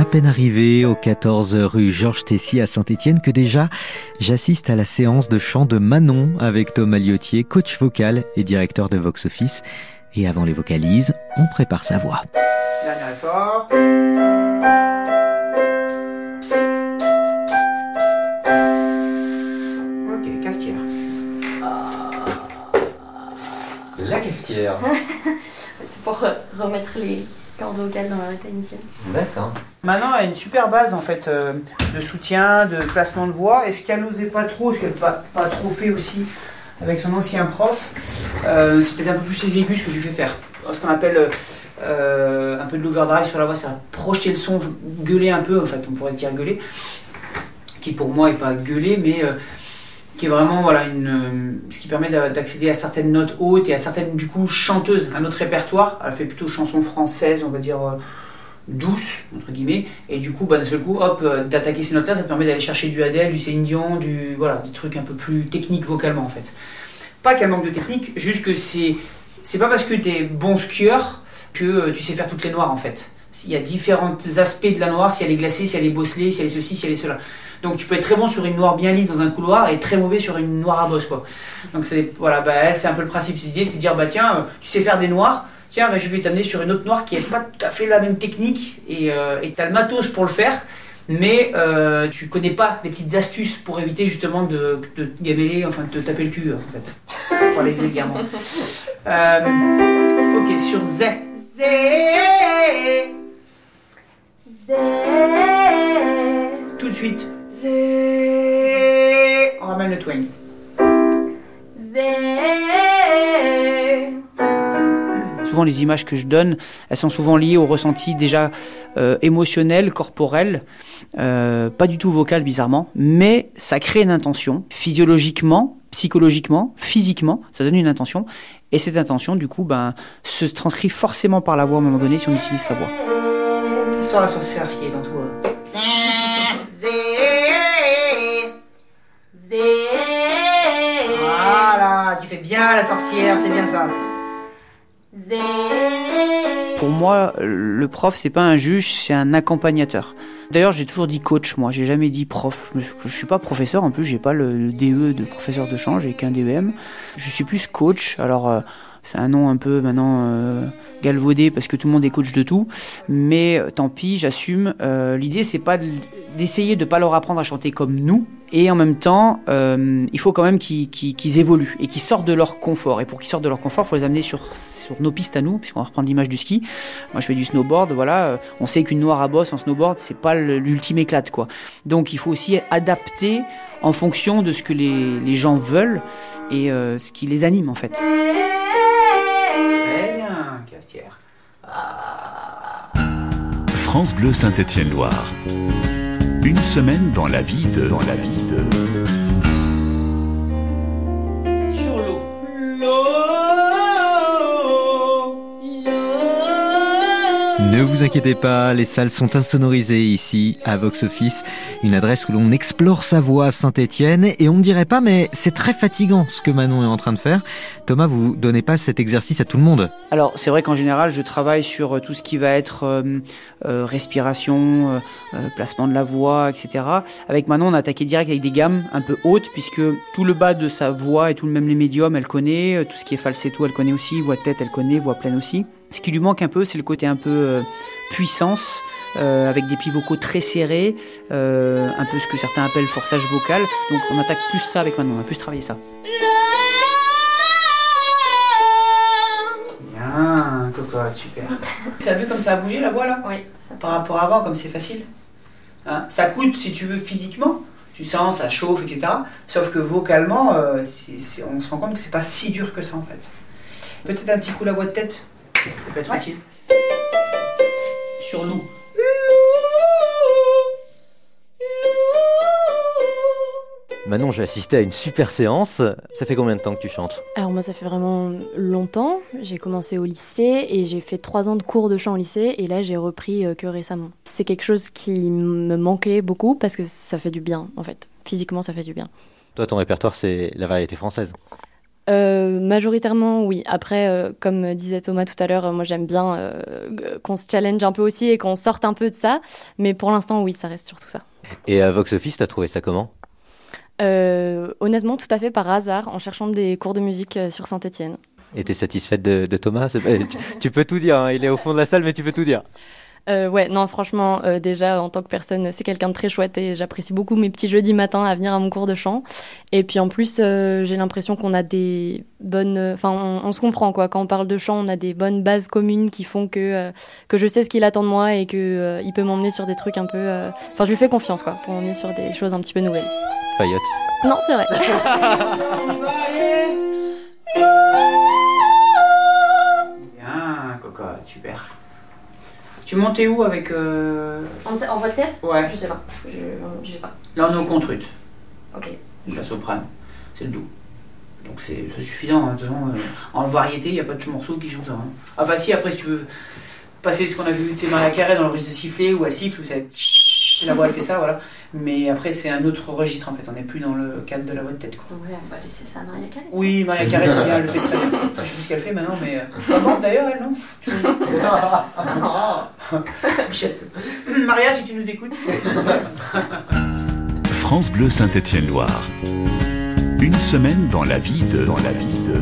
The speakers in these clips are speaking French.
à peine arrivé au 14 rue Georges Tessy à Saint-Étienne que déjà j'assiste à la séance de chant de Manon avec Thomas Liotier, coach vocal et directeur de Vox Office. Et avant les vocalises, on prépare sa voix. Ok, cafetière. La cafetière. C'est pour remettre les cordes vocales dans état initial. D'accord. Maintenant, elle a une super base en fait euh, de soutien, de placement de voix. Et ce qu'elle n'osait pas trop, ce qu'elle n'a pas, pas trop fait aussi avec son ancien prof, euh, c'est peut-être un peu plus les aigus que je lui fais faire. Ce qu'on appelle euh, un peu de l'overdrive sur la voix, c'est projeter le son, gueuler un peu, en fait, on pourrait dire gueuler, qui pour moi n'est pas gueuler, mais euh, qui est vraiment voilà, une, euh, ce qui permet d'a- d'accéder à certaines notes hautes et à certaines du coup chanteuses, à notre répertoire. Elle fait plutôt chansons françaises, on va dire euh, douces, entre guillemets, et du coup, bah, d'un seul coup, hop, euh, d'attaquer ces notes-là, ça te permet d'aller chercher du Adele, du Céline Dion, du, voilà, des trucs un peu plus techniques vocalement en fait. Pas qu'elle manque de technique, juste que c'est, c'est pas parce que t'es bon skieur que tu sais faire toutes les noires en fait. Il y a différents aspects de la noire, si elle est glacée, si elle est bosselée, si elle est ceci, si elle est cela. Donc tu peux être très bon sur une noire bien lisse dans un couloir et très mauvais sur une noire à bosse quoi. Donc c'est voilà, bah, c'est un peu le principe. L'idée, c'est de dire bah tiens, euh, tu sais faire des noirs, tiens, bah, je vais t'amener sur une autre noire qui est pas tout à fait la même technique et euh, t'as le matos pour le faire, mais euh, tu connais pas les petites astuces pour éviter justement de, te enfin de te taper le cul en fait. Pour aller vulgairement. Euh, ok, sur Z. Z. Tout de suite. On ramène le twang. Souvent, les images que je donne, elles sont souvent liées au ressenti déjà euh, émotionnel, corporel, euh, pas du tout vocal bizarrement, mais ça crée une intention. Physiologiquement, psychologiquement, physiquement, ça donne une intention, et cette intention, du coup, ben, se transcrit forcément par la voix à un moment donné si on utilise sa voix. Sors la sorcière qui est en toi. Voilà, tu fais bien la sorcière, c'est bien ça. Pour moi, le prof, c'est pas un juge, c'est un accompagnateur. D'ailleurs, j'ai toujours dit coach, moi, j'ai jamais dit prof. Je, me suis- je suis pas professeur, en plus, j'ai pas le, le DE de professeur de chant, j'ai qu'un DEM. Je suis plus coach, alors euh, c'est un nom un peu maintenant euh, galvaudé parce que tout le monde est coach de tout, mais euh, tant pis, j'assume. Euh, L'idée, c'est pas de- d'essayer de pas leur apprendre à chanter comme nous, et en même temps, euh, il faut quand même qu'ils évoluent et qu'ils sortent de leur confort. Et pour qu'ils sortent de leur confort, il faut les amener sur, nos pistes à nous, puisqu'on va reprendre l'image du ski. Moi, je fais du snowboard, voilà. On sait qu'une noire à bosse en snowboard, c'est pas l'ultime éclate, quoi. Donc, il faut aussi adapter en fonction de ce que les, gens veulent et ce qui les anime, en fait. France Bleu Saint-Étienne-Loire. Une semaine dans la vie de. Dans la vie de. Sur l'eau. Ne vous inquiétez pas, les salles sont insonorisées ici à Vox Office, une adresse où l'on explore sa voix Saint-Étienne et on ne dirait pas mais c'est très fatigant ce que Manon est en train de faire. Thomas, vous donnez pas cet exercice à tout le monde. Alors, c'est vrai qu'en général, je travaille sur euh, tout ce qui va être euh, euh, respiration, placement de la voix, etc. Avec Manon, on a attaqué direct avec des gammes un peu hautes, puisque tout le bas de sa voix et tout le même les médiums, elle connaît. Tout ce qui est falsetto, elle connaît aussi. Voix de tête, elle connaît. Voix pleine aussi. Ce qui lui manque un peu, c'est le côté un peu euh, puissance, euh, avec des plis vocaux très serrés, euh, un peu ce que certains appellent forçage vocal. Donc, on attaque plus ça avec Manon. On va plus travailler ça. Bien, cocotte, super. T'as vu comme ça a bougé la voix là? Oui. Par rapport à avant, comme c'est facile Hein, Ça coûte si tu veux physiquement, tu sens, ça chauffe, etc. Sauf que vocalement, euh, on se rend compte que c'est pas si dur que ça en fait. Peut-être un petit coup la voix de tête, ça peut être Ouais. utile. Sur nous. Manon, j'ai assisté à une super séance. Ça fait combien de temps que tu chantes? Alors moi ça fait vraiment longtemps. J'ai commencé au lycée et j'ai fait trois ans de cours de chant au lycée et là j'ai repris euh, que récemment. C'est quelque chose qui me manquait beaucoup parce que ça fait du bien en fait. Physiquement ça fait du bien. Toi, ton répertoire, c'est la variété française. Euh, majoritairement, oui. Après, euh, comme disait Thomas tout à l'heure, euh, moi j'aime bien qu'on se challenge un peu aussi et qu'on sorte un peu de ça. Mais pour l'instant, oui, ça reste surtout ça. Et à Vox Office, t'as trouvé ça comment? Honnêtement, tout à fait par hasard, en cherchant des cours de musique sur Saint-Etienne. Et t'es satisfaite de, de Thomas? Tu peux tout dire, hein, il est au fond de la salle, mais tu peux tout dire. Euh, ouais, non, franchement, euh, déjà, en tant que personne, c'est quelqu'un de très chouette et j'apprécie beaucoup mes petits jeudis matins à venir à mon cours de chant. Et puis en plus, euh, j'ai l'impression qu'on a des bonnes. Enfin, on, on se comprend, quoi. Quand on parle de chant, on a des bonnes bases communes qui font que, euh, que je sais ce qu'il attend de moi et qu'il il peut m'emmener sur des trucs un peu. euh, Enfin, je lui fais confiance, quoi, pour m'emmener sur des choses un petit peu nouvelles. Fayotte. Non, c'est vrai. Tu montais où avec. euh, En, voix de tête Ouais, sais pas. Je sais pas. là on est au contrute. Ok. La soprane, c'est le do. Donc c'est suffisant. hein. De toute façon, euh, en variété, il n'y a pas de morceau qui chante ça. hein. Enfin, si après, si tu veux passer ce qu'on a vu, sais, Maria Carré dans le registre de sifflet, où elle siffle, où ça va être. La voix elle fait ça, voilà. Mais après, c'est un autre registre en fait. On n'est plus dans le cadre de la voix de tête. Quoi. Ouais, on va laisser ça à Maria Carré. Oui, Maria Carré, c'est bien, elle le fait très bien. Enfin, je sais plus ce qu'elle fait maintenant, mais. euh, Elle chante d'ailleurs, elle, non. Maria, si tu nous écoutes. France Bleu Saint-Étienne-Loire. Une semaine dans la vie de. Dans la vie de.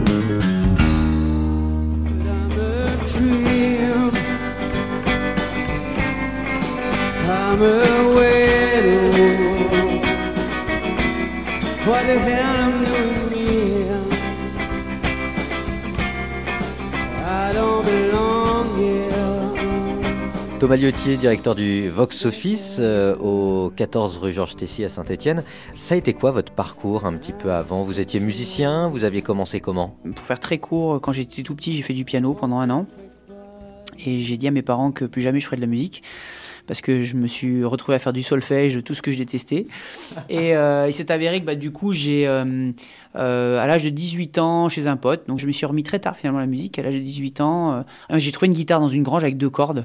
Thomas Liotier, directeur du Vox Office euh, au 14 rue Georges Tessy à Saint-Étienne. Ça a été quoi votre parcours un petit peu avant? Vous étiez musicien Vous aviez commencé comment? Pour faire très court, quand j'étais tout petit, j'ai fait du piano pendant un an. Et j'ai dit à mes parents que plus jamais je ferais de la musique. Parce que je me suis retrouvé à faire du solfège, tout ce que je détestais. Et euh, il s'est avéré que bah, du coup, j'ai, euh, à l'âge de 18 ans, chez un pote, donc je me suis remis très tard finalement à la musique. À l'âge de 18 ans, j'ai trouvé une guitare dans une grange avec deux cordes.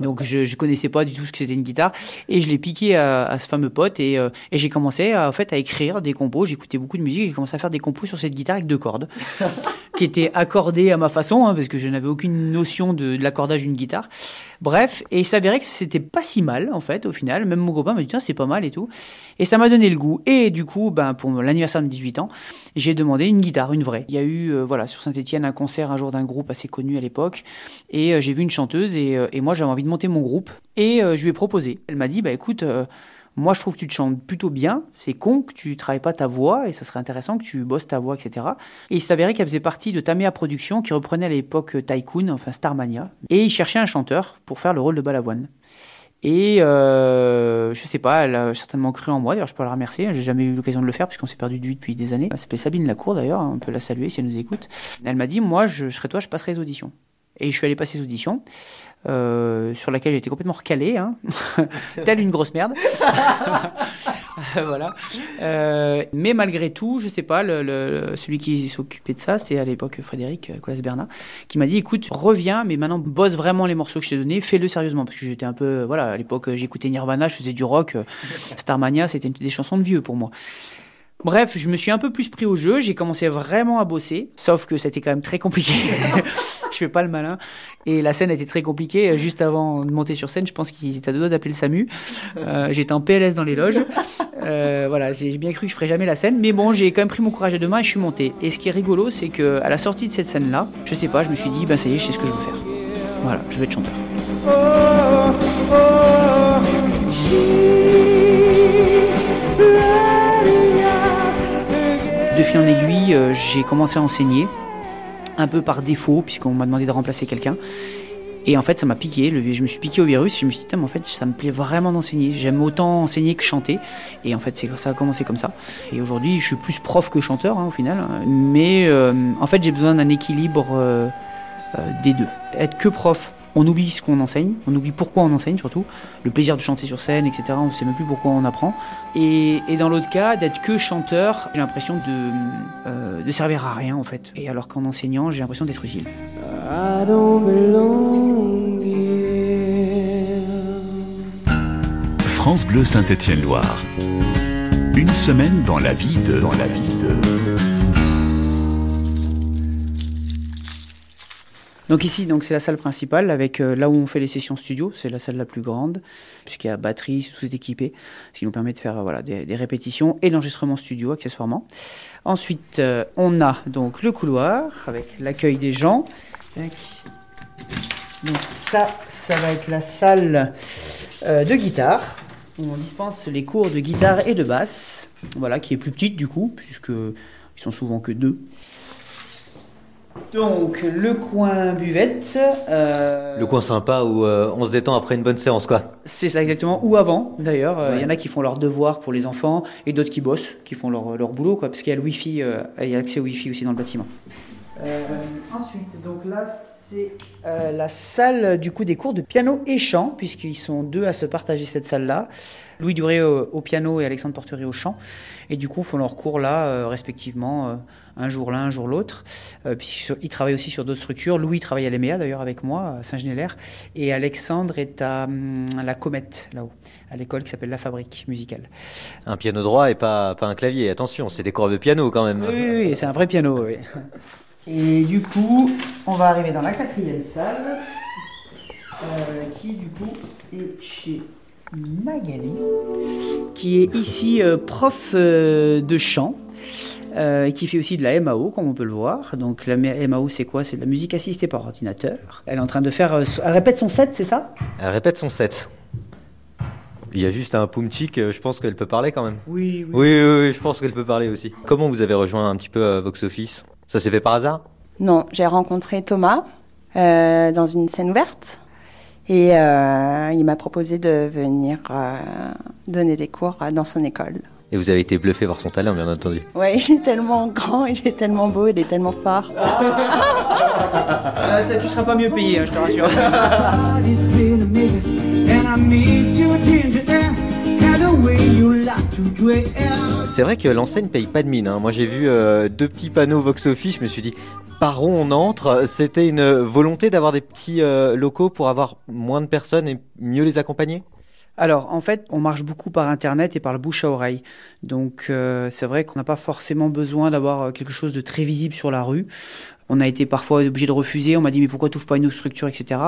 Donc je, je connaissais pas du tout ce que c'était une guitare et je l'ai piqué à, à ce fameux pote et, euh, et j'ai commencé à, en fait à écrire des compos. J'écoutais beaucoup de musique, j'ai commencé à faire des compos sur cette guitare avec deux cordes qui étaient accordées à ma façon hein, parce que je n'avais aucune notion de, de l'accordage d'une guitare. Bref, et il s'avérait que c'était pas si mal en fait au final. Même mon copain m'a dit tiens c'est pas mal et tout. Et ça m'a donné le goût. Et du coup, ben, pour l'anniversaire de 18 ans, j'ai demandé une guitare, une vraie. Il y a eu euh, voilà sur Saint-Etienne un concert un jour d'un groupe assez connu à l'époque et euh, j'ai vu une chanteuse et, et moi j'avais envie de monter mon groupe et euh, je lui ai proposé. Elle m'a dit bah écoute euh, moi, je trouve que tu te chantes plutôt bien. C'est con que tu travailles pas ta voix et ça serait intéressant que tu bosses ta voix, etc. Et il s'avérait qu'elle faisait partie de Tamea Productions qui reprenait à l'époque Tycoon, enfin Starmania. Et il cherchait un chanteur pour faire le rôle de Balavoine. Et euh, je sais pas, elle a certainement cru en moi. D'ailleurs, je peux la remercier. J'ai jamais eu l'occasion de le faire puisqu'on s'est perdu de vue depuis des années. Elle s'appelait Sabine Lacour d'ailleurs. On peut la saluer si elle nous écoute. Elle m'a dit, moi, je, je serais toi, je passerai les auditions. Et je suis allé passer les auditions, euh, sur laquelle j'étais complètement recalé, hein, telle une grosse merde. voilà. Euh, mais malgré tout, je sais pas, le, le- celui qui s'occupait de ça, c'était à l'époque Frédéric euh, Colas Bernard, qui m'a dit écoute, reviens, mais maintenant bosse vraiment les morceaux que je t'ai donnés, fais-le sérieusement. Parce que j'étais un peu, voilà, à l'époque j'écoutais Nirvana, je faisais du rock, Starmania, c'était des chansons de vieux pour moi. Bref, je me suis un peu plus pris au jeu, j'ai commencé vraiment à bosser, sauf que c'était quand même très compliqué. Je fais pas le malin. Et la scène était très compliquée. Juste avant de monter sur scène, je pense qu'ils étaient à deux doigts d'appeler le SAMU. Euh, J'étais en PLS dans les loges. Euh, voilà, j'ai bien cru que je ferais jamais la scène. Mais bon, j'ai quand même pris mon courage à deux mains et je suis monté. Et ce qui est rigolo, c'est que à la sortie de cette scène-là, je sais pas, je me suis dit, ben ça y est, je sais ce que je veux faire. Voilà, je vais être chanteur. De fil en aiguille, euh, j'ai commencé à enseigner, un peu par défaut, puisqu'on m'a demandé de remplacer quelqu'un. Et en fait, ça m'a piqué. je me suis piqué au virus. Je me suis dit, en fait, ça me plaît vraiment d'enseigner. J'aime autant enseigner que chanter. Et en fait, ça a commencé comme ça. Et aujourd'hui, je suis plus prof que chanteur, hein, au final. Mais euh, en fait, j'ai besoin d'un équilibre euh, euh, des deux. Être que prof, on oublie ce qu'on enseigne. On oublie pourquoi on enseigne, surtout. Le plaisir de chanter sur scène, etc. On ne sait même plus pourquoi on apprend. Et, dans l'autre cas, d'être que chanteur, j'ai l'impression de, euh, de servir à rien, en fait. Et alors qu'en enseignant, j'ai l'impression d'être utile. France Bleu Saint-Étienne-Loire. Une semaine. Dans la vie de. Donc ici, donc c'est la salle principale avec euh, là où on fait les sessions studio, c'est la salle la plus grande puisqu'il y a batterie, tout est équipé, ce qui nous permet de faire euh, voilà des, répétitions et l'enregistrement studio accessoirement. Ensuite, euh, on a donc le couloir avec l'accueil des gens. Donc ça, ça va être la salle de guitare où on dispense les cours de guitare et de basse. Voilà, qui est plus petite du coup puisque ils sont souvent que deux. Donc le coin buvette. euh, Le coin sympa où euh, on se détend après une bonne séance, quoi. C'est ça exactement, ou avant d'ailleurs. Euh, Il y en a qui font leurs devoirs pour les enfants et d'autres qui bossent, qui font leur, leur boulot, quoi, parce qu'il y a le Wi-Fi, il y a l'accès au Wi-Fi aussi dans le bâtiment. Euh, ensuite, donc là, c'est euh, la salle du coup des cours de piano et chant, puisqu'ils sont deux à se partager cette salle-là. Louis Duré au, au piano et Alexandre Porterie au chant. Et du coup, font leurs cours là, euh, respectivement, euh, un jour l'un, un jour l'autre. Euh, puisqu'ils travaillent aussi sur d'autres structures. Louis travaille à l'EMEA d'ailleurs avec moi, à Saint-Genélaire. Et Alexandre est à hum, la Comète, là-haut, à l'école qui s'appelle La Fabrique musicale. Un piano droit et pas, pas un clavier. Attention, c'est des cours de piano quand même. Oui, oui, oui, c'est un vrai piano, oui. Et du coup, on va arriver dans la quatrième salle, euh, qui du coup est chez Magali, qui est ici euh, prof euh, de chant. euh, et qui fait aussi de la MAO, comme on peut le voir. Donc la MAO, c'est quoi? C'est de la musique assistée par ordinateur. Elle est en train de faire... elle répète son set, c'est ça? Elle répète son set. Il y a juste un poumchik, euh, je pense qu'elle peut parler quand même. Oui, Oui, oui, oui, je pense qu'elle peut parler aussi. Comment vous avez rejoint un petit peu Vox Office? Ça s'est fait par hasard? Non, j'ai rencontré Thomas euh, dans une scène ouverte et euh, il m'a proposé de venir euh, donner des cours dans son école. Et vous avez été bluffé par son talent, bien entendu. Ouais, il est tellement grand, il est tellement beau, il est tellement fort. Euh, ça, Tu seras pas mieux payé, hein, je te rassure. C'est vrai que l'enseigne paye pas de mine. hein. Moi, j'ai vu euh, deux petits panneaux Vox Office. Je me suis dit, par où on entre? C'était une volonté d'avoir des petits euh, locaux pour avoir moins de personnes et mieux les accompagner? Alors, en fait, on marche beaucoup par Internet et par le bouche à oreille. Donc, euh, c'est vrai qu'on n'a pas forcément besoin d'avoir quelque chose de très visible sur la rue. On a été parfois obligé de refuser. On m'a dit, mais pourquoi tu pas une autre structure, etc.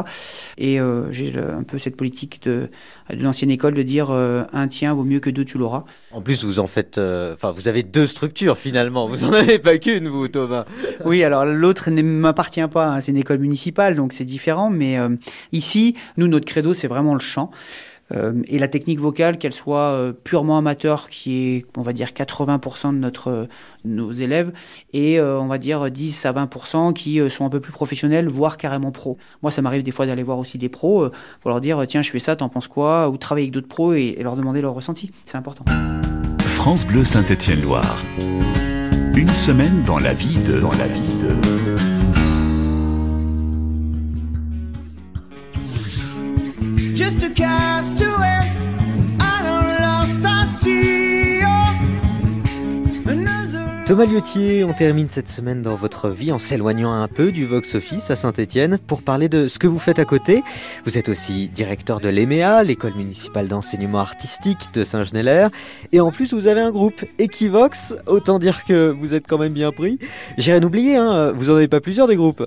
Et euh, j'ai un peu cette politique de, de l'ancienne école de dire euh, un tien vaut mieux que deux, tu l'auras. En plus, vous en faites. euh, Enfin, vous avez deux structures finalement. Vous en avez pas qu'une, vous, Thomas. Oui, alors l'autre ne m'appartient pas, hein, c'est une école municipale, donc c'est différent. Mais ici, nous, notre credo, c'est vraiment le chant. Euh, et la technique vocale, qu'elle soit euh, purement amateur, qui est, on va dire, 80% de notre, euh, nos élèves, et on va dire 10 à 20% qui sont un peu plus professionnels, voire carrément pros. Moi, ça m'arrive des fois d'aller voir aussi des pros, pour leur dire, tiens, je fais ça, t'en penses quoi Ou travailler avec d'autres pros et, leur demander leur ressenti. C'est important. France Bleu Saint-Étienne-Loire. Une semaine. Dans la vie de. Another Thomas Liotier, on termine cette semaine dans votre vie en s'éloignant un peu du Vox Office à Saint-Étienne pour parler de ce que vous faites à côté. Vous êtes aussi directeur de l'EMEA, l'école municipale d'enseignement artistique de Saint-Genélaire. Et en plus, vous avez un groupe Equivox. Autant dire que vous êtes quand même bien pris. J'ai rien oublié, hein, vous en avez pas plusieurs des groupes.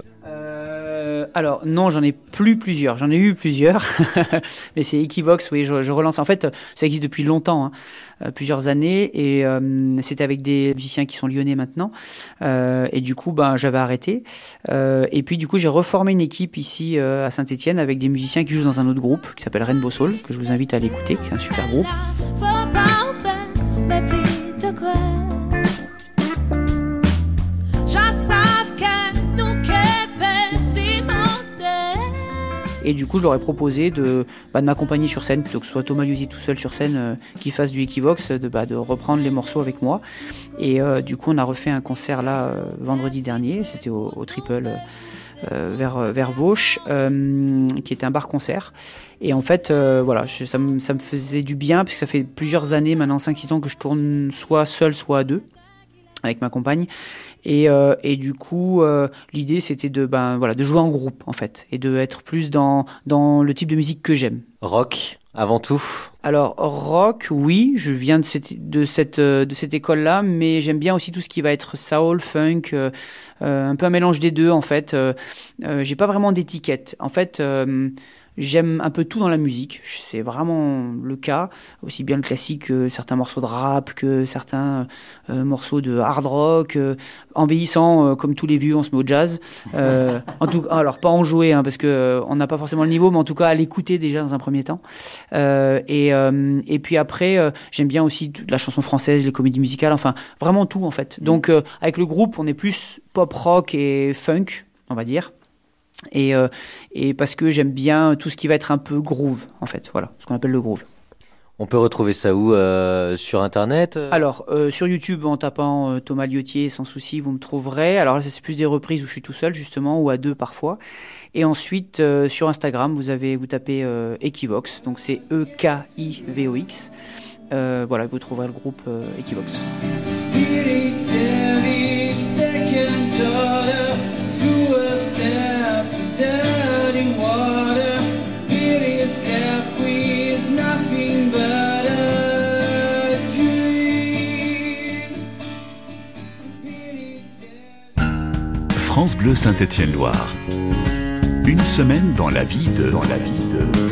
Euh, alors non, j'en ai plus plusieurs. J'en ai eu plusieurs, mais c'est Equivox. Oui, je, relance. En fait, ça existe depuis longtemps, hein, euh, plusieurs années, et euh, c'était avec des musiciens qui sont lyonnais maintenant. Euh, et du coup, ben j'avais arrêté. Et puis du coup, j'ai reformé une équipe ici à Saint-Étienne avec des musiciens qui jouent dans un autre groupe qui s'appelle Rainbow Soul, que je vous invite à aller écouter, qui est un super groupe. Et du coup, je leur ai proposé de, bah, de m'accompagner sur scène, plutôt que ce soit Thomas Liusi tout seul sur scène euh, qui fasse du Equivox, de, bah, reprendre les morceaux avec moi. Et euh, du coup, on a refait un concert là euh, vendredi dernier, c'était au, Triple euh, vers, vers qui était un bar-concert. Et en fait, voilà, ça, me, ça me faisait du bien, puisque ça fait plusieurs années, maintenant 5-6 ans, que je tourne soit seul, soit à deux avec ma compagne. Et, euh, et du coup, euh, l'idée c'était de, ben, voilà, de jouer en groupe en fait, et de être plus dans, dans le type de musique que j'aime. Rock, avant tout Alors rock, oui, je viens de cette de cette euh, de cette école-là, mais j'aime bien aussi tout ce qui va être soul, funk, euh, un peu un mélange des deux en fait. J'ai pas vraiment d'étiquette. En fait, j'aime un peu tout dans la musique. C'est vraiment le cas, aussi bien le classique que certains morceaux de rap, que certains euh, morceaux de hard rock. euh, en vieillissant, euh, comme tous les vieux, on se met au jazz. Euh, en tout, alors pas en jouer, hein, parce que euh, on n'a pas forcément le niveau, mais en tout cas à l'écouter déjà dans un premier temps. Euh, et, euh, puis après, euh, j'aime bien aussi la chanson française, les comédies musicales, enfin vraiment tout en fait. Donc euh, avec le groupe, on est plus pop rock et funk, on va dire. Et, euh, et parce que j'aime bien tout ce qui va être un peu groove, en fait, voilà, ce qu'on appelle le groove. On peut retrouver ça où euh, Sur Internet euh? Alors, euh, sur YouTube, en tapant euh, Thomas Liotier, sans souci, vous me trouverez. Alors là, c'est plus des reprises où je suis tout seul, justement, ou à deux parfois. Et ensuite, euh, sur Instagram, vous, avez, vous tapez euh, Equivox, donc c'est E E-K-I-V-O-X. Euh, voilà, vous trouverez le groupe euh, Equivox. France Bleu Saint-Étienne-Loire. Une semaine dans la vie de... Dans la vie de...